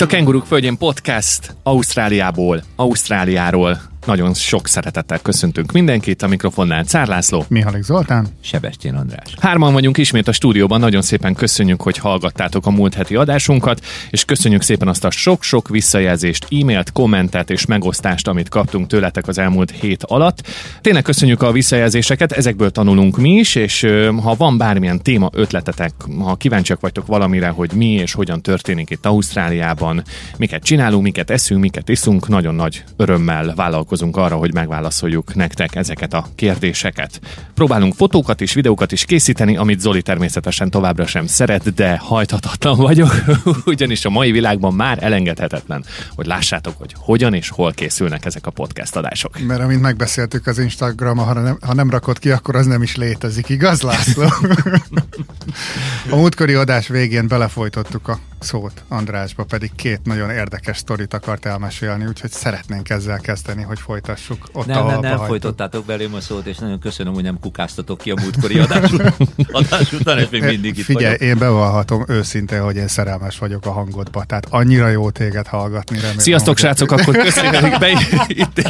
Itt a Kenguruk Földjén Podcast Ausztráliából, Ausztráliáról. Nagyon sok szeretettel köszöntünk mindenkit, a mikrofonnál Cár László. Mihalik Zoltán. Sebestyén András. Hárman vagyunk ismét a stúdióban, nagyon szépen köszönjük, hogy hallgattátok a múlt heti adásunkat, és köszönjük szépen azt a sok-sok visszajelzést, e-mailt, kommentet és megosztást, amit kaptunk tőletek az elmúlt hét alatt. Tényleg köszönjük a visszajelzéseket, ezekből tanulunk mi is, és ha van bármilyen téma ötletetek, ha kíváncsiak vagytok valamire, hogy mi és hogyan történik itt Ausztráliában, miket csinálunk, miket eszünk, miket iszunk, nagyon nagy örömmel vállalkozunk arra, hogy megválaszoljuk nektek ezeket a kérdéseket. Próbálunk fotókat és videókat is készíteni, amit Zoli természetesen továbbra sem szeret, de hajthatatlan vagyok, ugyanis a mai világban már elengedhetetlen, hogy lássátok, hogy hogyan és hol készülnek ezek a podcast adások. Mert amint megbeszéltük az Instagram, ha nem, ha nem rakod ki, akkor az nem is létezik, igaz László? a múltkori adás végén belefolytottuk a szót Andrásba, pedig két nagyon érdekes sztorit akart elmesélni, úgyhogy szeretnénk ezzel kezdeni, hogy folytassuk ott, nem, nem, nem folytottátok belém a szót, és nagyon köszönöm, hogy nem kukáztatok ki a múltkori adás, adás után, és még mindig itt Figyelj, vagyok. én bevallhatom őszintén, hogy én szerelmes vagyok a hangodba, tehát annyira jó téged hallgatni. Remélem, Sziasztok, hogy- srácok, akkor köszönjük be, itt,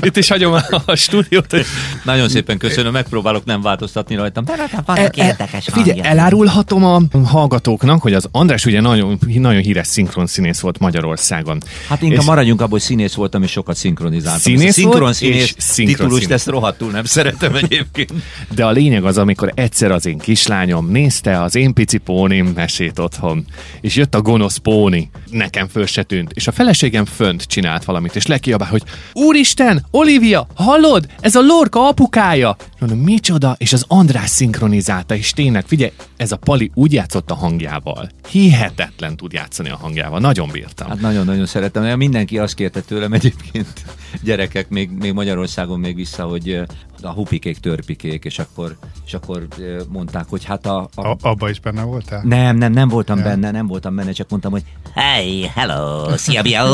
itt is hagyom a, stúdiót. hogy- Nagyon szépen köszönöm, megpróbálok nem változtatni rajtam. De hát vannak E- e- érdekes Figyelj, hangja. elárulhatom a hallgatóknak, hogy az András ugye nagyon, nagyon híres szinkron színész volt Magyarországon. Hát inkább És- maradjunk abból, hogy színész voltam, és sokat szinkronizáltam. Színész szinkron színész titulust, ezt rohadtul nem szeretem egyébként. De a lényeg az, amikor egyszer az én kislányom nézte az én pici pónim mesét otthon, és jött a gonosz póni, nekem föl se tűnt, és a feleségem fönt csinált valamit, és lekiabál, hogy Úristen, Olivia, hallod? Ez a Lorca apukája! Mondom, micsoda? És az András szinkronizálta, és tényleg, figyelj, ez a Pali úgy játszott a hangjával. Hihetetlen tud játszani a hangjával, nagyon bírtam. Hát nagyon-nagyon szeretem. Mindenki azt kérte tőlem egyébként, gyerekek még, még Magyarországon még vissza, hogy a hupikék, törpikék, és akkor, és akkor mondták, hogy hát a, a A, abba is benne voltál? Nem, nem, nem voltam Ja. benne, nem voltam benne, csak mondtam, hogy hey, hello, szia, biau!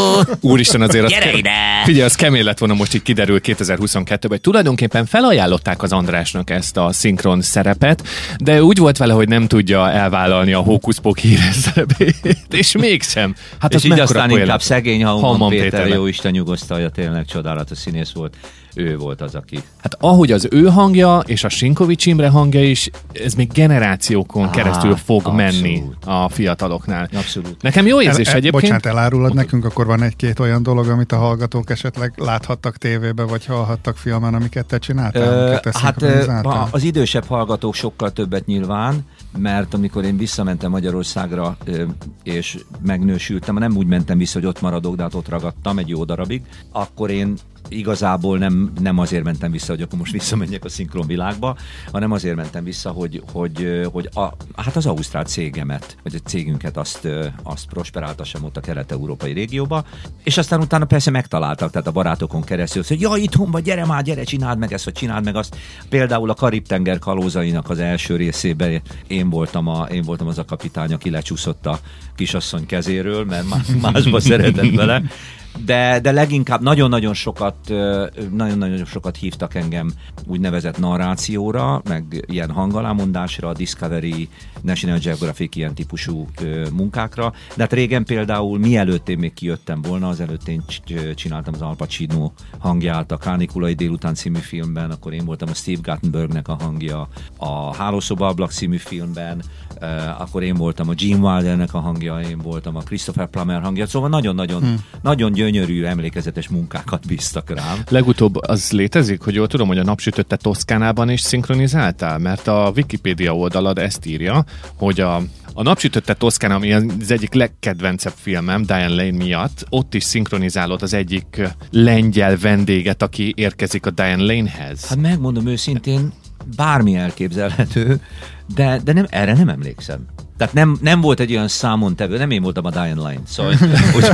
Úristen, azért az Gyere ide! Figyelj, az kemény lett volna most így kiderül 2022-ben, hogy tulajdonképpen felajánlották az Andrásnak ezt a szinkron szerepet, de úgy volt vele, hogy nem tudja elvállalni a hókuszpok híres szerepét, és mégsem. Hát és az így aztán inkább szegény Hauman Péter, Péternek. jó Isten nyugosztalja, tényleg csodálatos színész volt. Ő volt az, aki... Hát ahogy az ő hangja és a Sinkovics Imre hangja is, ez még generációkon Á, keresztül fog abszolút. menni a fiataloknál. Abszolút. Nekem jó érzés El- el- egyébként. Bocsánat, elárulod nekünk, akkor van egy-két olyan dolog, amit a hallgatók esetleg láthattak tévébe, vagy hallhattak filmen, amiket te csináltál, Ö, amiket hát ö, az idősebb hallgatók sokkal többet nyilván, mert amikor én visszamentem Magyarországra, és megnősültem, nem úgy mentem vissza, hogy ott maradok, de hát ott ragadtam egy jó darabig, akkor én igazából nem, nem azért mentem vissza, hogy akkor most visszamenjek a szinkron világba, hanem azért mentem vissza, hogy, hogy, hogy a, hát az Ausztrál cégemet, vagy a cégünket azt, azt prosperáltassam ott a kelet-európai régióba, és aztán utána persze megtaláltak, tehát a barátokon keresztül, hogy ja, itthon vagy, gyere már, gyere, csináld meg ezt, vagy csináld meg azt. Például a Karib-tenger kalózainak az első részében én voltam, a, én voltam az a kapitány, aki lecsúszott a kisasszony kezéről, mert má- másba szeretett vele. De, de leginkább nagyon-nagyon sokat, nagyon-nagyon sokat hívtak engem úgynevezett narrációra, meg ilyen hangalámondásra, a Discovery, National Geographic ilyen típusú munkákra. De hát régen például, mielőtt én még kijöttem volna, az előtt én csináltam az Al Pacino hangját a Kánikulai délután című filmben, akkor én voltam a Steve Guttenbergnek a hangja, a Hálószoba ablak című filmben, akkor én voltam a Gene Wildernek a hangja, én voltam a Christopher Plummer hangja, szóval nagyon-nagyon hmm. nagyon gyönyörű, emlékezetes munkákat bíztak rám. Legutóbb az létezik, hogy jól tudom, hogy a napsütötte Toszkánában is szinkronizáltál? Mert a Wikipédia oldalad ezt írja, hogy a, a napsütötte Toszkán, ami az egyik legkedvencebb filmem Diane Lane miatt, ott is szinkronizálod az egyik lengyel vendéget, aki érkezik a Diane Lane-hez. Hát megmondom őszintén, bármi elképzelhető, de, de nem, erre nem emlékszem. Tehát nem, nem volt egy olyan számon tevő, nem én voltam a Diane Line, szóval úgy,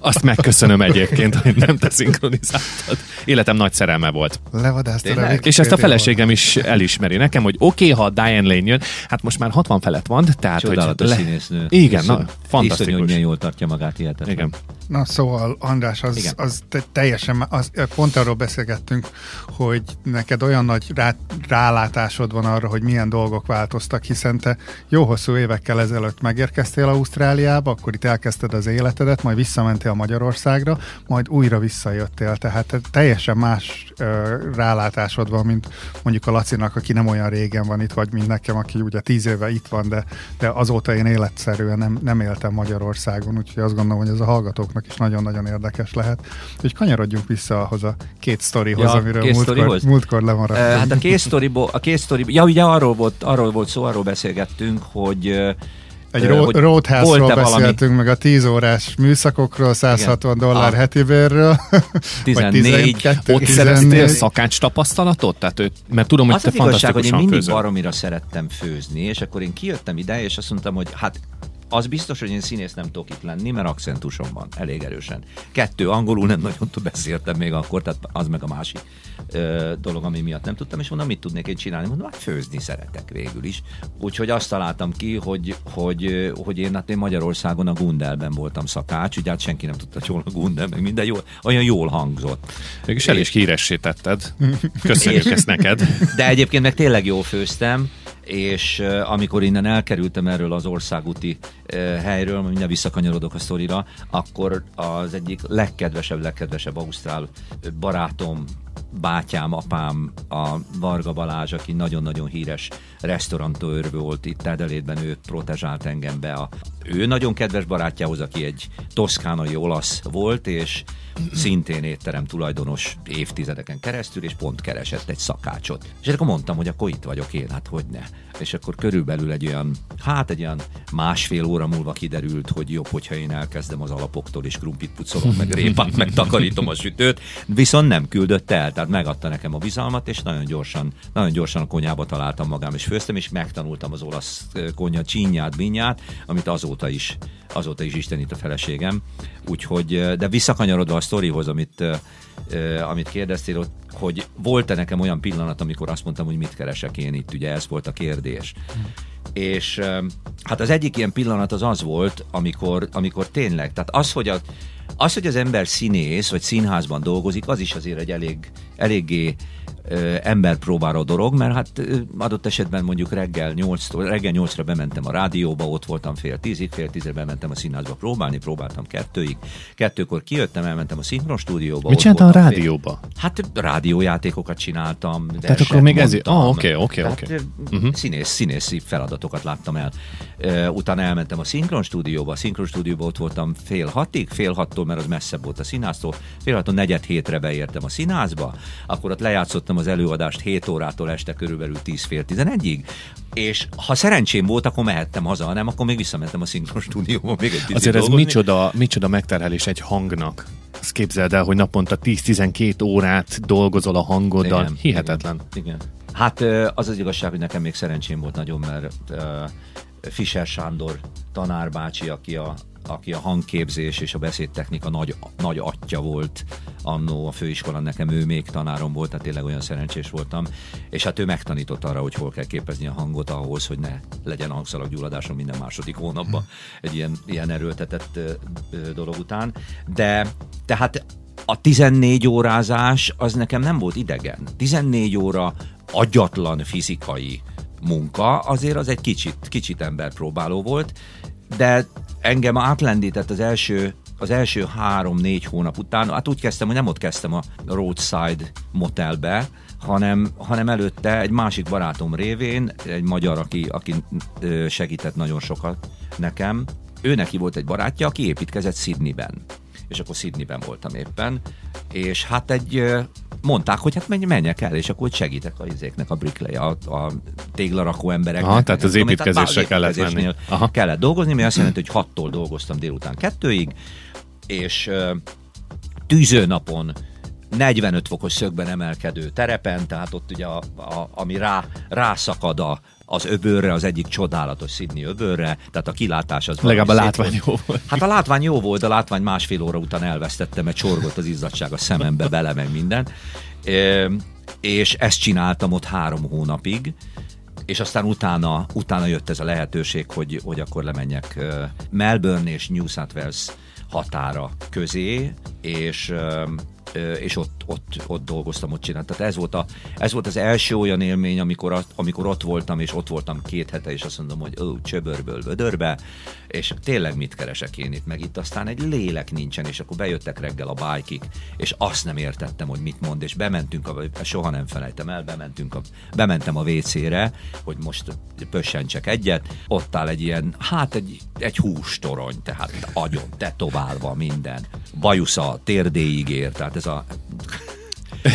Azt megköszönöm egyébként, hogy nem te szinkronizáltad. Életem nagy szerelme volt. A? Wikipédia És ezt a feleségem is elismeri nekem, hogy oké, okay, ha Diane Lane jön, hát most már 60 felett van, tehát csodálatos hogy színésznő. Igen, Iszony- na, fantasztikus. Iszonyú, hogy milyen jól tartja magát, hihetetlen. Igen. Na szóval, András, az, Igen. az te, teljesen, az, pont arról beszélgettünk, hogy neked olyan nagy rá, rálátásod van arra, hogy milyen dolgok változtak, hiszen te jó hosszú évekkel ezelőtt megérkeztél Ausztráliába, akkor itt elkezdted az életedet, majd visszamentél Magyarországra, majd újra visszajöttél, tehát teljesen más ö, rálátásod van, mint mondjuk a Lacinak, aki nem olyan régen van itt, vagy mint nekem, aki ugye tíz éve itt van, de, de azóta én életszerűen nem, nem éltem Magyarországon, úgyhogy azt gondolom, hogy ez a hallgatóknak is nagyon-nagyon érdekes lehet. Úgyhogy kanyarodjunk vissza ahhoz a két sztorihoz, ja, amiről két múltkor, sztorihoz? múltkor lemaradt. Uh, hát a két sztoriból, a két sztori, ja ugye arról volt, arról volt szó, arról beszélgettünk, hogy egy ro- roadhouse-ról beszéltünk, valami... meg a 10 órás műszakokról, 160 Igen. dollár a... heti bérről. 14. 12, Ott 14. szereztél szakács tapasztalatot? Tehát ő, mert tudom, hogy az te az igazság, hogy én mindig főzöl. baromira szerettem főzni, és akkor én kijöttem ide, és azt mondtam, hogy hát az biztos, hogy én színész nem tudok itt lenni, mert akcentusom van elég erősen. Kettő, angolul nem nagyon beszéltem még akkor, tehát az meg a másik ö, dolog, ami miatt nem tudtam, és mondom, mit tudnék én csinálni? Mondom, hát főzni szeretek végül is. Úgyhogy azt találtam ki, hogy, hogy, hogy én, hát én Magyarországon a Gundelben voltam szakács, ugye hát senki nem tudta, hogy jól a Gundel, meg minden jól, olyan jól hangzott. Mégis el is híressé tetted. Köszönjük és, ezt neked. De egyébként meg tényleg jól főztem, és amikor innen elkerültem erről az országúti helyről, mindjárt visszakanyarodok a sztorira, akkor az egyik legkedvesebb, legkedvesebb ausztrál barátom, bátyám, apám, a Varga Balázs, aki nagyon-nagyon híres restaurantőr volt itt Edelétben, ő protezsált engem be. A, ő nagyon kedves barátjához, aki egy toszkánai olasz volt, és szintén étterem tulajdonos évtizedeken keresztül, és pont keresett egy szakácsot. És akkor mondtam, hogy akkor itt vagyok én, hát hogy ne. És akkor körülbelül egy olyan, hát egy olyan másfél óra múlva kiderült, hogy jobb, hogyha én elkezdem az alapoktól, és krumpit pucolok, meg répát, meg takarítom a sütőt, viszont nem küldött el, tehát megadta nekem a bizalmat, és nagyon gyorsan, nagyon gyorsan a konyába találtam magam, és főztem, és megtanultam az olasz konya csínyát, binyát, amit azóta is, azóta is istenít a feleségem. Úgyhogy, de visszakanyarodva a sztorihoz, amit, amit kérdeztél, hogy volt-e nekem olyan pillanat, amikor azt mondtam, hogy mit keresek én itt, ugye ez volt a kérdés. És hát az egyik ilyen pillanat az az volt, amikor, amikor tényleg, tehát az, hogy a, az, hogy az ember színész, vagy színházban dolgozik, az is azért egy elég, eléggé emberpróbáló dolog, mert hát adott esetben mondjuk reggel 8 reggel 8-ra bementem a rádióba, ott voltam fél tízig, fél tízre bementem a színházba próbálni, próbáltam kettőig, kettőkor kijöttem, elmentem a szinkron stúdióba. Mit csináltam a rádióba? Fél, hát rádiójátékokat csináltam. Tehát akkor még ez... Ah, oké, oké, oké. Mhm. Színész, színészi feladatokat láttam el. Utána elmentem a szinkron stúdióba, a szinkron stúdióba ott voltam fél hatig, fél hattól, mert az messzebb volt a színháztól, fél hattól negyed hétre beértem a színházba, akkor ott lejátszottam hallgattam az előadást 7 órától este körülbelül 10 fél 11-ig, és ha szerencsém volt, akkor mehettem haza, nem, akkor még visszamentem a szinkron stúdióba még egy Azért ez micsoda, micsoda megterhelés egy hangnak. Azt képzeld el, hogy naponta 10-12 órát dolgozol a hangoddal. Igen, Hihetetlen. Igen, igen. Hát az az igazság, hogy nekem még szerencsém volt nagyon, mert uh, Fischer Sándor tanárbácsi, aki a, aki a hangképzés és a beszédtechnika nagy, nagy atya volt annó a főiskolán, nekem ő még tanárom volt, tehát tényleg olyan szerencsés voltam, és hát ő megtanított arra, hogy hol kell képezni a hangot ahhoz, hogy ne legyen hangszalaggyulladásom minden második hónapban egy ilyen, ilyen erőltetett dolog után. De tehát a 14 órázás az nekem nem volt idegen. 14 óra agyatlan fizikai munka, azért az egy kicsit, kicsit emberpróbáló volt, de engem átlendített az első az első három-négy hónap után, hát úgy kezdtem, hogy nem ott kezdtem a Roadside motelbe, hanem, hanem előtte egy másik barátom révén, egy magyar, aki, aki segített nagyon sokat nekem, ő neki volt egy barátja, aki építkezett Sydneyben. És akkor Sydneyben voltam éppen, és hát egy mondták, hogy hát menj, menjek el, és akkor segítek a izéknek, a bricklay, a, a téglarakó embereknek. Aha, tehát az építkezésre kellett menni. Aha. Kellett dolgozni, mi azt jelenti, hogy hattól dolgoztam délután kettőig, és tűzőnapon 45 fokos szögben emelkedő terepen, tehát ott ugye, a, a, ami rá, rászakad a, az öbörre, az egyik csodálatos Sydney öbörre, tehát a kilátás az... Legalább a látvány jó volt. Hát a látvány jó volt, a látvány másfél óra után elvesztettem, mert csorgott az izzadság a szemembe bele, meg minden. É, és ezt csináltam ott három hónapig, és aztán utána, utána jött ez a lehetőség, hogy, hogy akkor lemenjek Melbourne és New South Wales határa közé, és és ott, ott, ott dolgoztam, ott csináltam. Tehát ez volt, a, ez volt az első olyan élmény, amikor, amikor ott voltam, és ott voltam két hete, és azt mondom, hogy ó, csöbörből vödörbe, és tényleg mit keresek én itt, meg? Itt aztán egy lélek nincsen, és akkor bejöttek reggel a bájkik, és azt nem értettem, hogy mit mond, és bementünk, a, soha nem felejtem el, bementünk a, bementem a WC-re, hogy most pössentsek egyet, ott áll egy ilyen, hát egy, egy hústorony, tehát agyon, tetoválva minden, bajusza térdéig ér, tehát ez a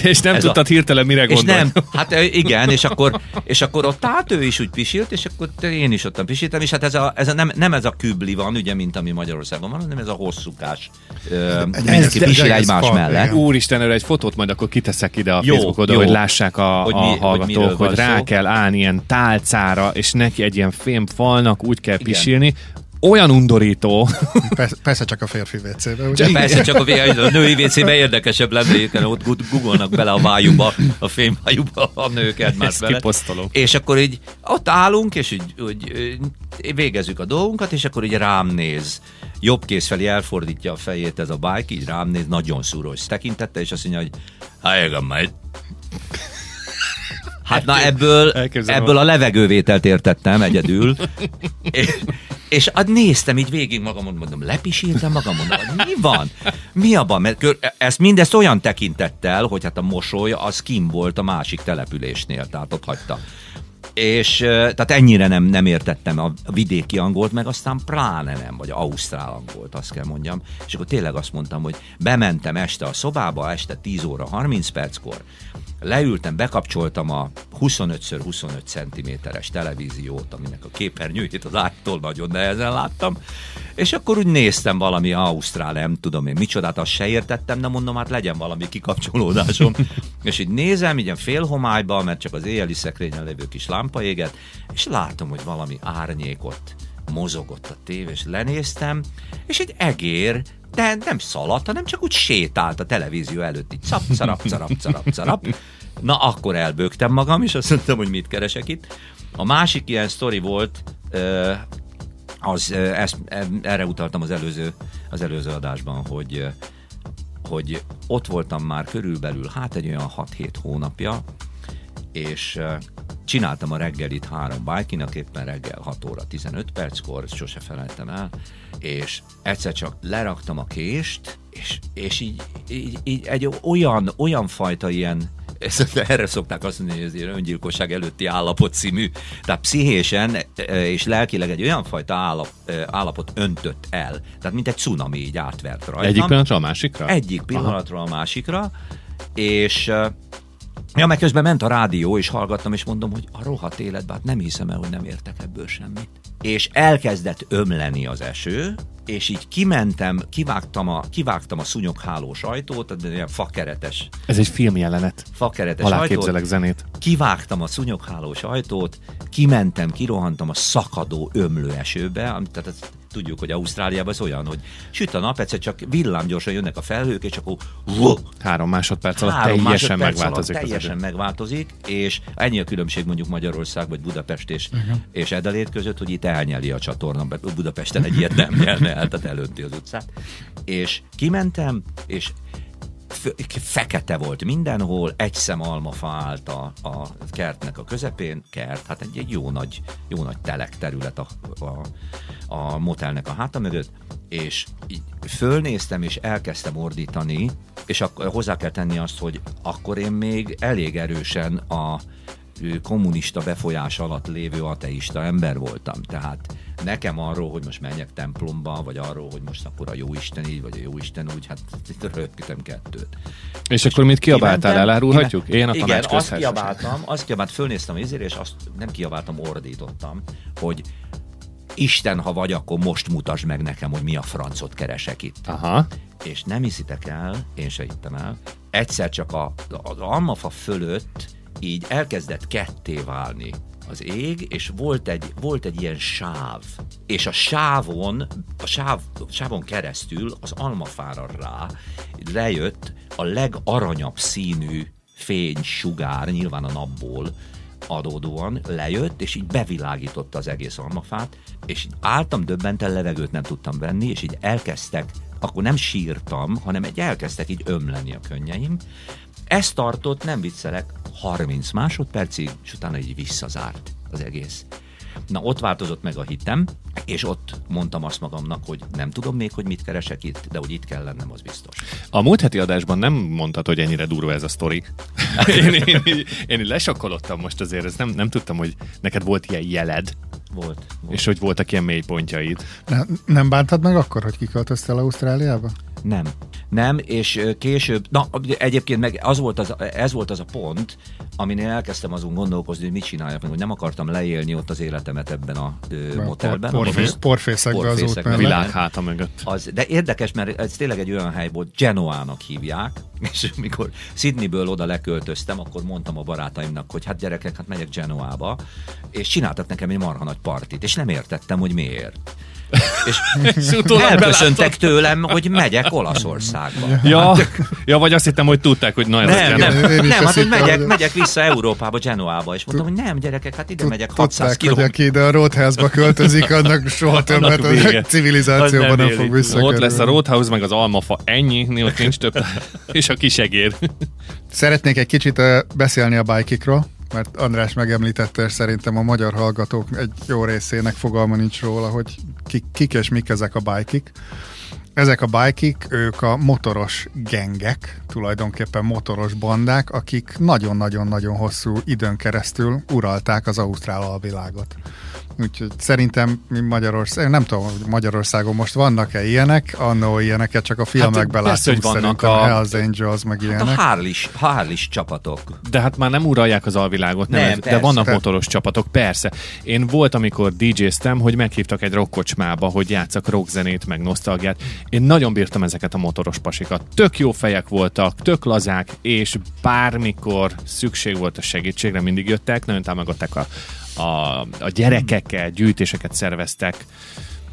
és nem ez tudtad a... hirtelen mire gondolni. És nem, hát igen, és akkor, és akkor ott át ő is úgy pisilt, és akkor én is ottan pisiltem, és hát ez a, ez a nem, nem ez a kübli van, ugye, mint ami Magyarországon van, hanem ez a hosszúkás. Ö, mindenki pisil egymás fal, mellett. Igen. Úristen, erre egy fotót majd akkor kiteszek ide a Facebookodra, hogy lássák a, hogy mi, a hallgatók, hogy, hogy rá szó. kell állni ilyen tálcára, és neki egy ilyen fémfalnak úgy kell igen. pisilni, olyan undorító. Persze, persze csak a férfi WC-be, ugye? Persze csak a, a női WC-be érdekesebb lenne, hogy ott googolnak bele a vájúba, a fémvájúba a nők egymás bele. Kiposztolom. És akkor így ott állunk, és így, úgy, végezzük a dolgunkat, és akkor így rám néz. Jobb kéz felé elfordítja a fejét ez a bike, így rám néz, nagyon szúros tekintette, és azt mondja, hogy Hi, mate. Hát na ebből, ebből a levegővételt értettem egyedül. és, és ad néztem így végig magamon, mondom, lepisíltem magam, mondom, mi van? Mi a van? Mert ezt mindezt olyan tekintettel, hogy hát a mosoly az kim volt a másik településnél, tehát ott hagyta. És tehát ennyire nem, nem értettem a vidéki angolt, meg aztán pláne nem, vagy ausztrál angolt, azt kell mondjam. És akkor tényleg azt mondtam, hogy bementem este a szobába, este 10 óra 30 perckor, leültem, bekapcsoltam a 25x25 cm-es televíziót, aminek a képernyőjét az ágytól nagyon nehezen láttam, és akkor úgy néztem valami Ausztrál, nem tudom én micsodát, azt se értettem, de mondom, hát legyen valami kikapcsolódásom. és így nézem, így félhomályba, mert csak az éjjeli szekrényen lévő kis lámpa éget, és látom, hogy valami árnyékot mozogott a tévé, és lenéztem, és egy egér de nem szaladt, hanem csak úgy sétált a televízió előtt, így szap, szarap, szarap, szarap, szarap. Na, akkor elbőgtem magam, és azt mondtam, hogy mit keresek itt. A másik ilyen sztori volt, az, ezt, erre utaltam az előző, az előző adásban, hogy, hogy ott voltam már körülbelül, hát egy olyan 6-7 hónapja, és csináltam a reggelit három bájkinak, éppen reggel 6 óra 15 perckor, sose felejtem el, és egyszer csak leraktam a kést, és, és így, így, így egy olyan, olyan fajta ilyen ezt, erre szokták azt mondani, hogy ez öngyilkosság előtti állapot című. Tehát pszichésen és lelkileg egy olyan fajta állap, állapot öntött el. Tehát mint egy cunami így átvert rajtam. Egyik pillanatra a másikra? Egyik pillanatra Aha. a másikra, és Ja, meg közben ment a rádió, és hallgattam, és mondom, hogy a rohadt életben, hát nem hiszem el, hogy nem értek ebből semmit. És elkezdett ömleni az eső, és így kimentem, kivágtam a, kivágtam a szúnyoghálós ajtót, ilyen fakeretes. Ez egy filmjelenet. Fakeretes Alá ajtót. zenét. Kivágtam a szúnyoghálós ajtót, kimentem, kirohantam a szakadó ömlő esőbe, tehát tudjuk, hogy Ausztráliában ez olyan, hogy süt a nap, egyszer csak villámgyorsan jönnek a felhők, és akkor három másodperc alatt három teljesen másodperc megváltozik. Alatt teljesen megváltozik, és ennyi a különbség mondjuk Magyarország, vagy Budapest és, uh-huh. és Edelét között, hogy itt elnyeli a csatorna, Budapesten egy ilyet nem nyelne el, tehát elönti az utcát. És kimentem, és fekete volt mindenhol, egy szem almafa állt a, a kertnek a közepén, kert, hát egy, egy jó nagy, jó nagy telek terület a, a, a motelnek a háta mögött, és így fölnéztem, és elkezdtem ordítani, és akkor hozzá kell tenni azt, hogy akkor én még elég erősen a kommunista befolyás alatt lévő ateista ember voltam. Tehát nekem arról, hogy most menjek templomba, vagy arról, hogy most akkor a jóisten így, vagy a jóisten úgy, hát rögtön kettőt. És, és akkor mit kiabáltál, elárulhatjuk? Én a Igen, azt kiabáltam, azt kiabáltam, fölnéztem az és azt nem kiabáltam, ordítottam, hogy Isten, ha vagy, akkor most mutasd meg nekem, hogy mi a francot keresek itt. Aha. És nem hiszitek el, én se hittem el, egyszer csak a, az almafa fölött így elkezdett ketté válni az ég, és volt egy, volt egy ilyen sáv, és a sávon, a sáv, sávon keresztül az almafára rá lejött a legaranyabb színű fény, sugár, nyilván a napból adódóan lejött, és így bevilágította az egész almafát, és így álltam döbbenten, levegőt nem tudtam venni, és így elkezdtek akkor nem sírtam, hanem egy elkezdtek így ömleni a könnyeim. Ez tartott, nem viccelek, 30 másodpercig, és utána így visszazárt az egész. Na, ott változott meg a hitem, és ott mondtam azt magamnak, hogy nem tudom még, hogy mit keresek itt, de hogy itt kell lennem, az biztos. A múlt heti adásban nem mondtad, hogy ennyire durva ez a sztori. én, én, én, én lesokkolottam most azért, ez nem, nem tudtam, hogy neked volt ilyen jeled, Volt. volt. és hogy voltak ilyen mélypontjaid. Ne, nem bántad meg akkor, hogy kiköltöztél Ausztráliába? Nem. Nem, és később, na egyébként meg az volt az, ez volt az a pont, aminél elkezdtem azon gondolkozni, hogy mit csináljak, meg hogy nem akartam leélni ott az életemet ebben a ö, motelben. Por, porfész, porfészekbe az út mellett. Világ háta mögött. Az, de érdekes, mert ez tényleg egy olyan hely volt, Genoának hívják, és mikor Sydneyből oda leköltöztem, akkor mondtam a barátaimnak, hogy hát gyerekek, hát megyek Genoába, és csináltak nekem egy marha nagy partit, és nem értettem, hogy miért. És elköszöntek tőlem, hogy megyek Olaszországba. Ja, ja, vagy azt hittem, hogy tudták, hogy na ez Nem, nem, nem, azt hát hogy megyek, megyek vissza Európába, Genoába, és mondtam, hogy nem, gyerekek, hát ide megyek 600 Tudták, hogy aki ide a Roadhouse-ba költözik, annak soha többet a civilizációban nem fog visszakerülni. Ott lesz a Roadhouse, meg az almafa, ennyi, ott nincs több, és a kisegér. Szeretnék egy kicsit beszélni a bajkikról, mert András megemlítette, és szerintem a magyar hallgatók egy jó részének fogalma nincs róla, hogy kik, kik és mik ezek a bajkik. Ezek a bajkik, ők a motoros gengek, tulajdonképpen motoros bandák, akik nagyon-nagyon-nagyon hosszú időn keresztül uralták az ausztrál alvilágot. Úgyhogy szerintem mi Magyarország, nem tudom, hogy Magyarországon most vannak-e ilyenek, annó ilyeneket csak a filmekben Hát persze, láttunk, hogy vannak szerintem a- Hells Angels, meg A ilyenek. Harlis, Harlis csapatok. De hát már nem uralják az alvilágot, nem, Nem, ez, de vannak Persze. motoros csapatok, persze. Én volt, amikor DJ-ztem, hogy meghívtak egy rockkocsmába, hogy játszak rockzenét, meg nosztalgiát. Én nagyon bírtam ezeket a motoros pasikat. Tök jó fejek voltak, tök lazák, és bármikor szükség volt a segítségre, mindig jöttek, nagyon támogatták a, a, a gyerekeket, gyűjtéseket szerveztek.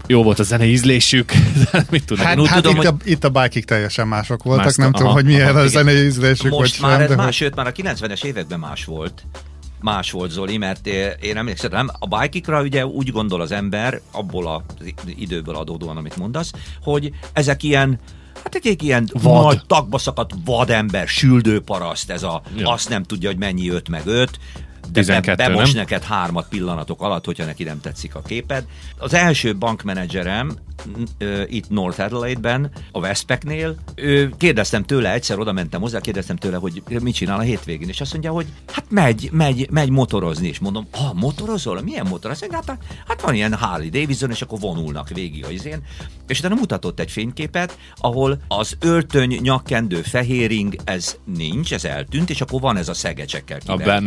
Jó volt a zenei ízlésük, mit tudnak. Hát, Én úgy hát tudom, itt, hogy- a, itt a bákik teljesen mások voltak, Más- nem tudom, aha, hogy milyen aha, a zenei ízlésük, vagy Most már sem, ez de más, hogy... sőt már a 90-es években más volt. Más volt, Zoli, mert én emlékszem, nem, a bike ugye úgy gondol az ember, abból az időből adódóan, amit mondasz, hogy ezek ilyen Hát egy, egy ilyen Vad. nagy tagba szakadt vadember, süldőparaszt, ez a, Ja. azt nem tudja, hogy mennyi öt meg öt, 12, be, bemos nem? neked hármat pillanatok alatt, hogyha neki nem tetszik a képed. Az első bankmenedzserem itt North Adelaide-ben, a Westpac-nél, ő, kérdeztem tőle, egyszer oda mentem hozzá, kérdeztem tőle, hogy mit csinál a hétvégén, és azt mondja, hogy hát megy, megy, megy motorozni, és mondom, ah, motorozol? Milyen motor? Azt mondja, hát, hát van ilyen Harley Davidson, és akkor vonulnak végig a izén, és utána mutatott egy fényképet, ahol az öltöny, nyakkendő, fehéring, ez nincs, ez eltűnt, és akkor van ez a szegecsekkel A be-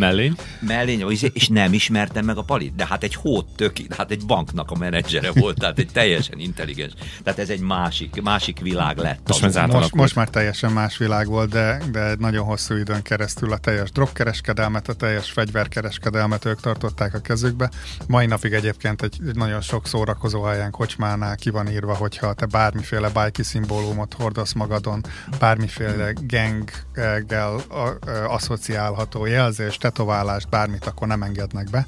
mellény. és nem ismertem meg a palit. De hát egy hót tök, hát egy banknak a menedzsere volt, tehát egy teljesen intelligens. Tehát ez egy másik, másik világ lett. Most az. Most, most már teljesen más világ volt, de, de nagyon hosszú időn keresztül a teljes drogkereskedelmet, a teljes fegyverkereskedelmet ők tartották a kezükbe. Mai napig egyébként egy, egy nagyon sok szórakozó helyen kocsmánál ki van írva, hogyha te bármiféle bájki szimbólumot hordasz magadon, bármiféle ganggel a- ö, asszociálható jelzés, tetoválást, bármit, akkor nem engednek be.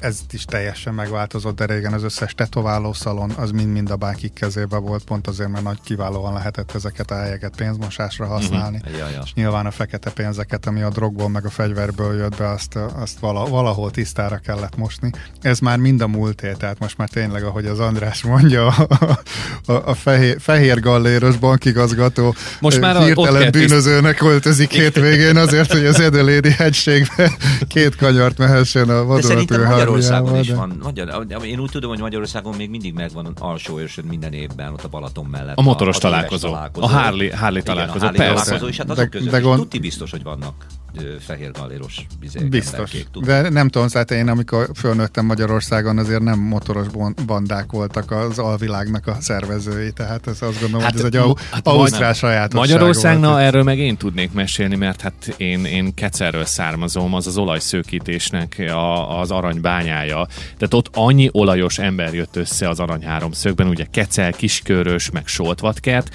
Ez is teljesen megváltozott, de régen az összes tetováló szalon az mind-mind a bákik kezébe volt, pont azért, mert nagy kiválóan lehetett ezeket a helyeket pénzmosásra használni. Ja, ja. És nyilván a fekete pénzeket, ami a drogból meg a fegyverből jött be, azt, azt vala, valahol tisztára kellett mosni. Ez már mind a múlté, tehát most már tényleg, ahogy az András mondja, a, a, a fehér, fehér galléros bankigazgató Most már hirtelen kell tiszt- bűnözőnek öltözik hétvégén azért, hogy az Edelédi hegységbe két kanyart mehessen a De szerintem Magyarországon is van. Magyar, én úgy tudom, hogy Magyarországon még mindig megvan alsó őrsön minden évben, ott a Balaton mellett. A motoros a éves találkozó. A Harley- Harley Igen, találkozó, a Harley persze. találkozó, és hát De- azok között de gond- tuti biztos, hogy vannak fehér galéros bizék, Biztos. tuti. De nem tudom, tehát én amikor fölnőttem Magyarországon, azért nem motoros bandák voltak az alvilágnak a szervezői, tehát ez azt gondolom, Hát, hogy ez egy au- hát ausztrál sajátosság Magyarország, na erről meg én tudnék mesélni, mert hát én, én Kecerről származom, az az olajszőkítésnek a, az arany bányája. Tehát ott annyi olajos ember jött össze az arany háromszögben, ugye kecel, kiskörös, meg soltvatkert,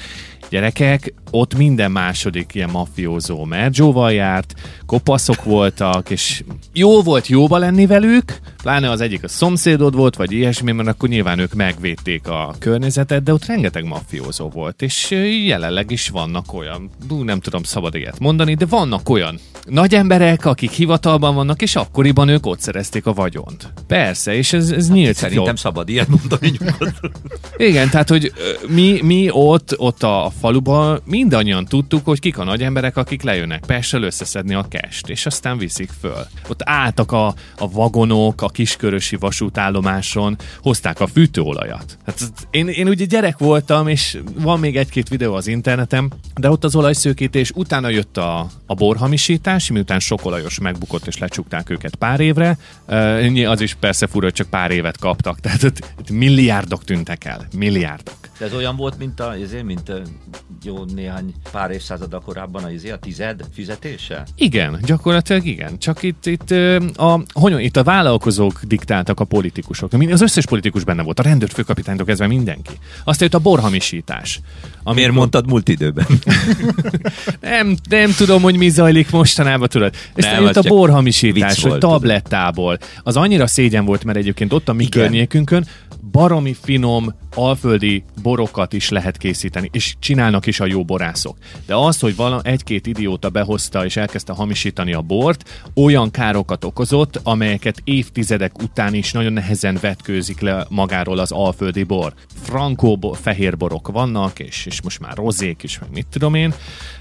gyerekek, ott minden második ilyen mafiózó mergyóval járt, kopaszok voltak, és jó volt jóba lenni velük, pláne az egyik a szomszédod volt, vagy ilyesmi, mert akkor nyilván ők megvédték a környezetet, de ott rengeteg mafiózó volt, és jelenleg is vannak olyan, nem tudom szabad ilyet mondani, de vannak olyan nagy emberek, akik hivatalban vannak, és akkoriban ők ott szerezték a vagyont. Persze, és ez, ez nyílt. Szerintem jó. szabad ilyet mondani Igen, tehát, hogy mi, mi ott, ott a faluban mindannyian tudtuk, hogy kik a nagy emberek, akik lejönnek Pessel összeszedni a kest, és aztán viszik föl. Ott álltak a, a vagonok a kiskörösi vasútállomáson, hozták a fűtőolajat. Hát én, én ugye gyerek voltam, és van még egy-két videó az interneten, de ott az olajszőkítés, utána jött a, a borhamisítás, miután sok olajos megbukott, és lecsukták őket pár évre. Az is persze fura, hogy csak pár évet kaptak, tehát ott, ott milliárdok tűntek el. Milliárdok. De ez olyan volt, mint a, ezért, mint jó néhány pár évszázad korábban a, izé, a tized fizetése? Igen, gyakorlatilag igen. Csak itt, itt, a, hogy itt a vállalkozók diktáltak a politikusok. Az összes politikus benne volt, a rendőrt főkapitánytól kezdve mindenki. Aztán jött a borhamisítás. Amikor... Miért mondtad múlt időben? nem, nem tudom, hogy mi zajlik mostanában, tudod. Aztán jött a borhamisítás, hogy tablettából. Az annyira szégyen volt, mert egyébként ott a mi igen. környékünkön baromi finom alföldi borokat is lehet készíteni, és csinálnak is a jó borászok. De az, hogy vala egy-két idióta behozta és elkezdte hamisítani a bort, olyan károkat okozott, amelyeket évtizedek után is nagyon nehezen vetkőzik le magáról az alföldi bor. Frankó fehér borok vannak, és, és most már rozék is, meg mit tudom én,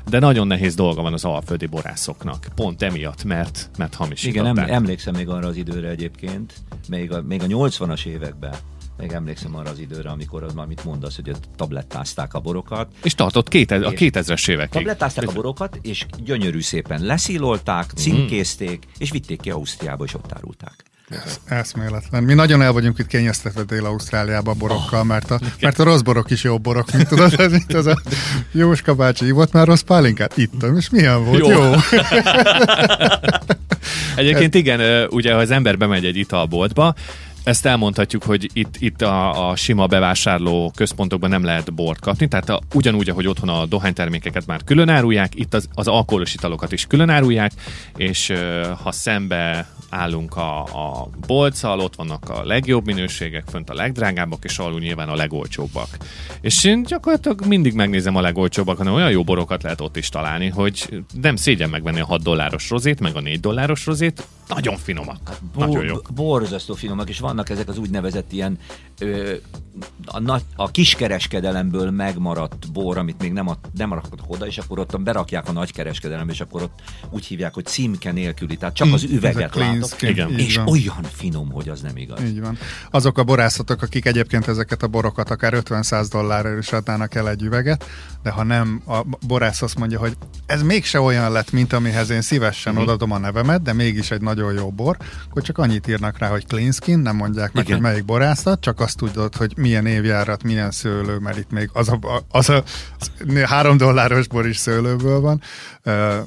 de nagyon nehéz dolga van az alföldi borászoknak. Pont emiatt, mert, mert hamisították. Igen, emlékszem még arra az időre egyébként, még a, még a 80-as években még emlékszem arra az időre, amikor az, amit mondasz, hogy tablettázták a borokat. És tartott két, a 2000-es évekig. Tablettázták a borokat, és gyönyörű szépen leszílolták, mhm. címkézték, és vitték ki Ausztriába, és ott árulták. Ez eszméletlen. Mi nagyon el vagyunk itt kényeztetve Dél-Ausztráliába borokkal, mert a, mert a rossz borok is jó borok, mint tudod, ez itt az a Jóska bácsi ivott már rossz pálinkát? Ittam, és milyen volt? Jó. jó. Egyébként igen, ugye ha az ember bemegy egy italboltba, ezt elmondhatjuk, hogy itt, itt a, a sima bevásárló központokban nem lehet bort kapni, tehát a, ugyanúgy, ahogy otthon a dohánytermékeket már külön árulják, itt az, az alkoholos italokat is külön árulják, és ha szembe állunk a, a bolccal, ott vannak a legjobb minőségek, fönt a legdrágábbak, és alul nyilván a legolcsóbbak. És én gyakorlatilag mindig megnézem a legolcsóbbak, hanem olyan jó borokat lehet ott is találni, hogy nem szégyen megvenni a 6 dolláros rozét, meg a 4 dolláros rozét, nagyon finomak. Bo- nagyon jók. Borzasztó finomak, és vannak ezek az úgynevezett ilyen ö, a, nagy, a kiskereskedelemből megmaradt bor, amit még nem, a, nem raktak oda, és akkor ott berakják a nagykereskedelembe, és akkor ott úgy hívják, hogy címke nélküli, tehát csak az üveget látok, Igen. és van. olyan finom, hogy az nem igaz. Így van. Azok a borászatok, akik egyébként ezeket a borokat akár 50-100 dollárra is adnának el egy üveget, de ha nem, a borász azt mondja, hogy ez mégse olyan lett, mint amihez én szívesen mm. odadom a nevemet, de mégis egy nagyon jó bor, akkor csak annyit írnak rá, hogy clean skin, nem mondják meg, Igen. hogy melyik borászat, csak azt tudod, hogy milyen évjárat, milyen szőlő, mert itt még az a, az a az három dolláros bor is szőlőből van.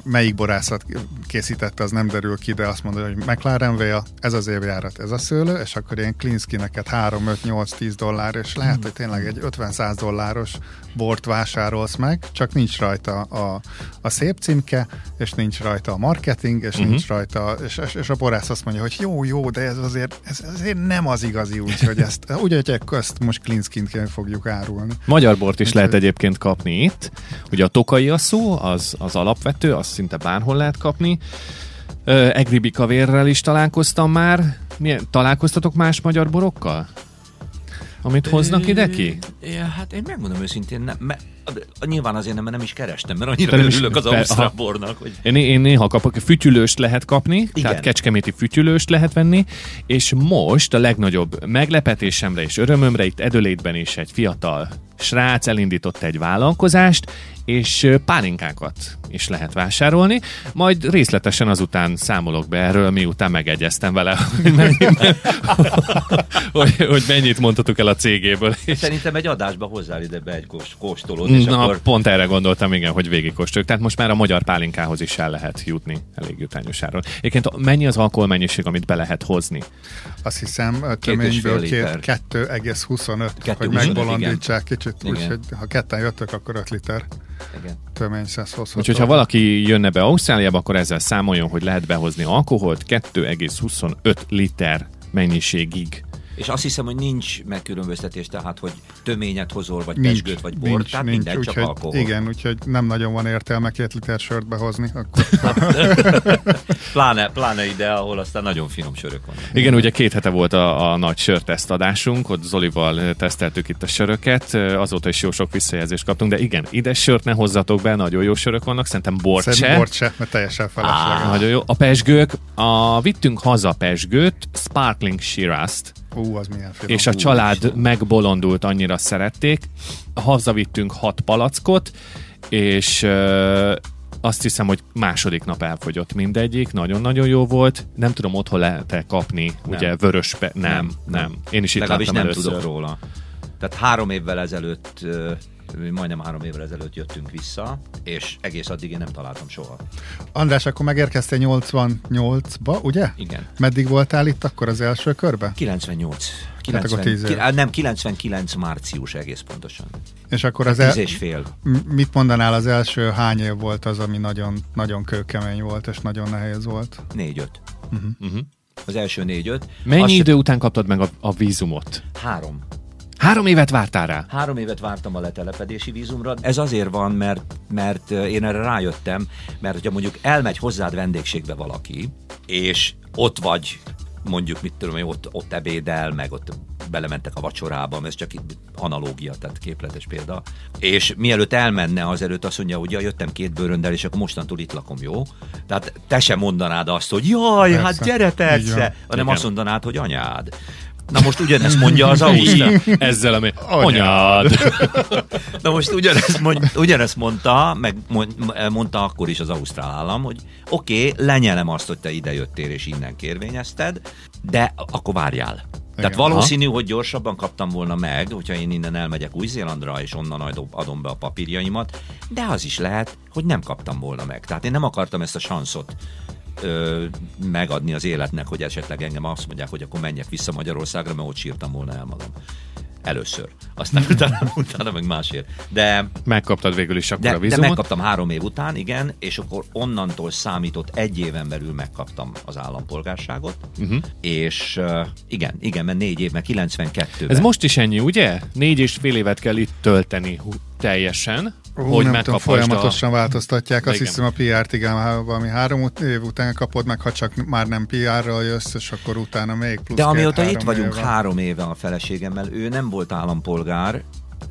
Melyik borászat készítette, az nem derül ki, de azt mondja, hogy McLaren Vale, ez az évjárat, ez a szőlő, és akkor ilyen Klinsky neked 3, 5, 8, 10 dollár, és lehet, hogy tényleg egy 50-100 dolláros bort vásárolsz meg, csak nincs rajta a, a szép címke, és nincs rajta a marketing, és uh-huh. nincs rajta, és, és a borász azt mondja, hogy jó, jó, de ez azért, ez azért nem az igazi úgy, hogy ezt, úgy, hogy ezt most Klinskint fogjuk árulni. Magyar bort is Úgy, lehet egyébként kapni itt. Ugye a tokai a szó, az, az alapvető, az szinte bárhol lehet kapni. Egribi kavérrel is találkoztam már. Milyen, találkoztatok más magyar borokkal? Amit hoznak ide ki? Ja, hát én megmondom őszintén, nem, me, nyilván azért nem, mert nem is kerestem, mert annyira nem örülök az ausztrál bornak. Hogy... Én, én néha kapok, fütyülőst lehet kapni, Igen. tehát kecskeméti fütyülőst lehet venni, és most a legnagyobb meglepetésemre és örömömre itt Edölétben is egy fiatal srác elindított egy vállalkozást, és pálinkákat is lehet vásárolni, majd részletesen azután számolok be erről, miután megegyeztem vele, hogy, mennyi, hogy, hogy mennyit mondhatok el a cégéből. Szerintem egy adásba hozzá ide be egy kóstolót, és Na, akkor... pont erre gondoltam, igen, hogy végigkóstoljuk. Tehát most már a magyar pálinkához is el lehet jutni elég jutányos áron. Egyébként mennyi az alkoholmennyiség, amit be lehet hozni? Azt hiszem, töményből 2,25, hogy megbolondítsák kicsit, úgyhogy ha ketten jöttök, akkor 5 liter. Igen. Tömény Úgyhogy ha valaki jönne be Ausztráliába, akkor ezzel számoljon, hogy lehet behozni alkoholt 2,25 liter mennyiségig. És azt hiszem, hogy nincs megkülönböztetés, tehát, hogy töményet hozol, vagy nincs, pesgőt, vagy bort, nincs, tehát nincs, minden úgy, csak alkohol. Igen, úgyhogy nem nagyon van értelme két liter sört behozni. Akkor... pláne, pláne ide, ahol aztán nagyon finom sörök vannak. Igen, ugye két hete volt a, a nagy sörtesztadásunk, ott Zolival teszteltük itt a söröket, azóta is jó sok visszajelzést kaptunk, de igen, ide sört ne hozzatok be, nagyon jó sörök vannak, szerintem bort szerintem se. bort se, mert teljesen felesleges. Nagyon jó. A pesgők, a, vittünk haza pesgőt, Sparkling Shiraz-t, Ú, az finom. És a család megbolondult, annyira szerették. Hazavittünk hat palackot, és uh, azt hiszem, hogy második nap elfogyott mindegyik, nagyon-nagyon jó volt. Nem tudom, otthon lehet-e kapni, nem. ugye vörös, pe- nem, nem, nem. Én is itt Legalábbis nem először. tudok róla. Tehát három évvel ezelőtt majdnem három évvel ezelőtt jöttünk vissza, és egész addig én nem találtam soha. András, akkor megérkeztél 88-ba, ugye? Igen. Meddig voltál itt akkor az első körbe? 98. 90, hát nem, 99 március egész pontosan. És akkor az el, és fél. Mit mondanál, az első hány év volt az, ami nagyon, nagyon kőkemény volt, és nagyon nehéz volt? Négy-öt. Uh-huh. Uh-huh. Az első négy-öt. Mennyi Azt idő után kaptad meg a, a vízumot? Három. Három évet vártál rá? Három évet vártam a letelepedési vízumra. Ez azért van, mert, mert én erre rájöttem, mert hogyha mondjuk elmegy hozzád vendégségbe valaki, és ott vagy mondjuk, mit tudom én, ott, ott ebédel, meg ott belementek a vacsorába, ez csak analógia, tehát képletes példa. És mielőtt elmenne, azelőtt azt mondja, hogy ja, jöttem két bőröndel, és akkor mostantól itt lakom, jó? Tehát te sem mondanád azt, hogy jaj, Persze. hát gyere persze, hanem azt mondanád, hogy anyád. Na most ugyanezt mondja az Ausztrál. Ezzel, ami anyád. Na most ugyanezt, mond, ugyanezt mondta, meg mondta akkor is az Ausztrál állam, hogy oké, okay, lenyelem azt, hogy te ide jöttél és innen kérvényezted, de akkor várjál. Igen. Tehát valószínű, hogy gyorsabban kaptam volna meg, hogyha én innen elmegyek Új-Zélandra, és onnan adom be a papírjaimat, de az is lehet, hogy nem kaptam volna meg. Tehát én nem akartam ezt a sanszot ö, megadni az életnek, hogy esetleg engem azt mondják, hogy akkor menjek vissza Magyarországra, mert ott sírtam volna el magam. Először. Aztán utána, utána meg másért. De, Megkaptad végül is akkor de, a vízumot? De megkaptam három év után, igen, és akkor onnantól számított egy éven belül megkaptam az állampolgárságot, uh-huh. és uh, igen, igen, mert négy év, mert 92 Ez most is ennyi, ugye? Négy és fél évet kell itt tölteni teljesen, Uh, hogy nem tudom, folyamatosan a... változtatják. Azt igen. hiszem a PR-t igen, valami három év után kapod meg, ha csak már nem PR-ral jössz, és akkor utána még plusz De amióta itt vagyunk éve. három éve a feleségemmel, ő nem volt állampolgár,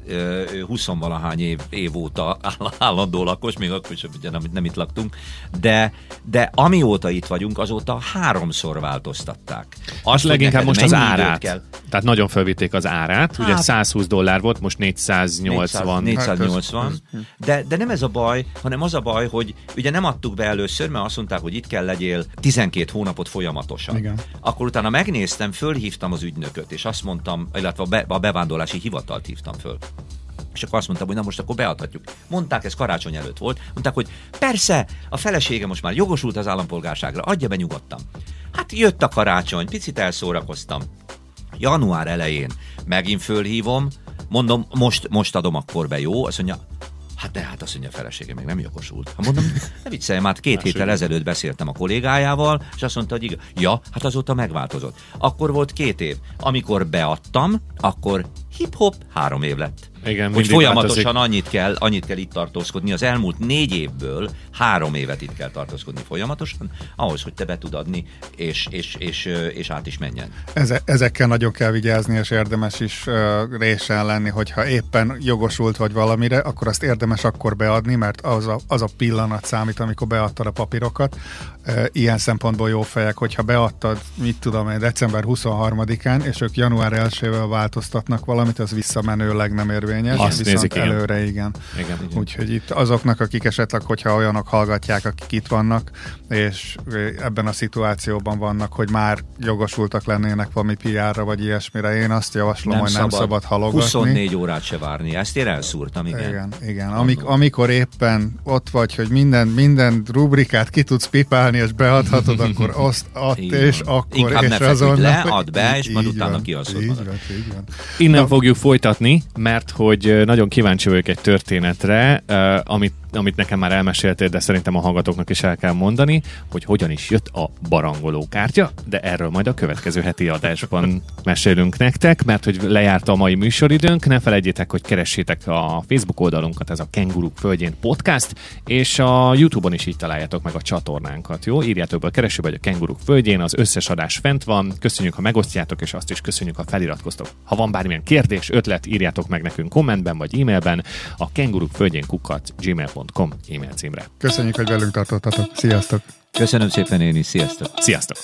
ő 20 valahány év, év óta állandó lakos, még akkor is ugye nem, nem itt laktunk, de, de amióta itt vagyunk, azóta háromszor változtatták. Azt leginkább most az árát. Kell. Tehát nagyon felvitték az árát, hát, ugye 120 dollár volt, most 480. 400, 480, de, de nem ez a baj, hanem az a baj, hogy ugye nem adtuk be először, mert azt mondták, hogy itt kell legyél 12 hónapot folyamatosan. Igen. Akkor utána megnéztem, fölhívtam az ügynököt, és azt mondtam, illetve a, be, a bevándorlási hivatalt hívtam föl. És akkor azt mondtam, hogy na most akkor beadhatjuk. Mondták, ez karácsony előtt volt. Mondták, hogy persze, a felesége most már jogosult az állampolgárságra, adja be nyugodtan. Hát jött a karácsony, picit elszórakoztam. Január elején megint fölhívom, mondom, most, most adom akkor be, jó? Azt mondja, Hát de hát azt mondja a felesége még nem jogosult. Ha mondom, ne viccelj, már két Más héttel ezelőtt beszéltem a kollégájával, és azt mondta, hogy igaz. Ja, hát azóta megváltozott. Akkor volt két év. Amikor beadtam, akkor hip-hop három év lett. Igen, hogy folyamatosan változik. annyit kell, annyit kell itt tartózkodni. Az elmúlt négy évből három évet itt kell tartózkodni folyamatosan, ahhoz, hogy te be tud adni, és, és, és, és át is menjen. Eze, ezekkel nagyon kell vigyázni, és érdemes is uh, résen lenni, hogyha éppen jogosult vagy valamire, akkor azt érdemes akkor beadni, mert az a, az a pillanat számít, amikor beadtad a papírokat. Uh, ilyen szempontból jó fejek, hogyha beadtad, mit tudom én, december 23-án, és ők január 1-ével változtatnak valamit, az visszamenőleg nem érvényes érvényes, Azt viszont nézik, igen. előre igen. Igen, igen. Úgyhogy itt azoknak, akik esetleg, hogyha olyanok hallgatják, akik itt vannak, és ebben a szituációban vannak, hogy már jogosultak lennének valami PR-ra vagy ilyesmire, én azt javaslom, hogy nem szabad halogatni. 24 órát se várni. Ezt én elszúrtam, igen. Igen, igen. Amik, amikor éppen ott vagy, hogy minden, minden rubrikát ki tudsz pipálni, és beadhatod, akkor azt add, és akkor, Inkább és ne azonnal... le, add be, és majd utána van. Innen Na. fogjuk folytatni, mert hogy ö, nagyon kíváncsi vagyok egy történetre, amit, amit nekem már elmeséltél, de szerintem a hallgatóknak is el kell mondani, hogy hogyan is jött a barangoló kártya, de erről majd a következő heti adásban mesélünk nektek, mert hogy lejárt a mai műsoridőnk, ne felejtjétek, hogy keressétek a Facebook oldalunkat, ez a Kenguruk Földjén Podcast, és a Youtube-on is így találjátok meg a csatornánkat, jó? Írjátok be a keresőbe, hogy a Kenguruk Földjén, az összes adás fent van, köszönjük, ha megosztjátok, és azt is köszönjük, ha feliratkoztok. Ha van bármilyen kérdés, ötlet, írjátok meg nekünk kommentben vagy e-mailben a kengurukföldjén kukat gmail.com e-mail címre. Köszönjük, hogy velünk tartottatok. Sziasztok! Köszönöm szépen én is, sziasztok! Sziasztok!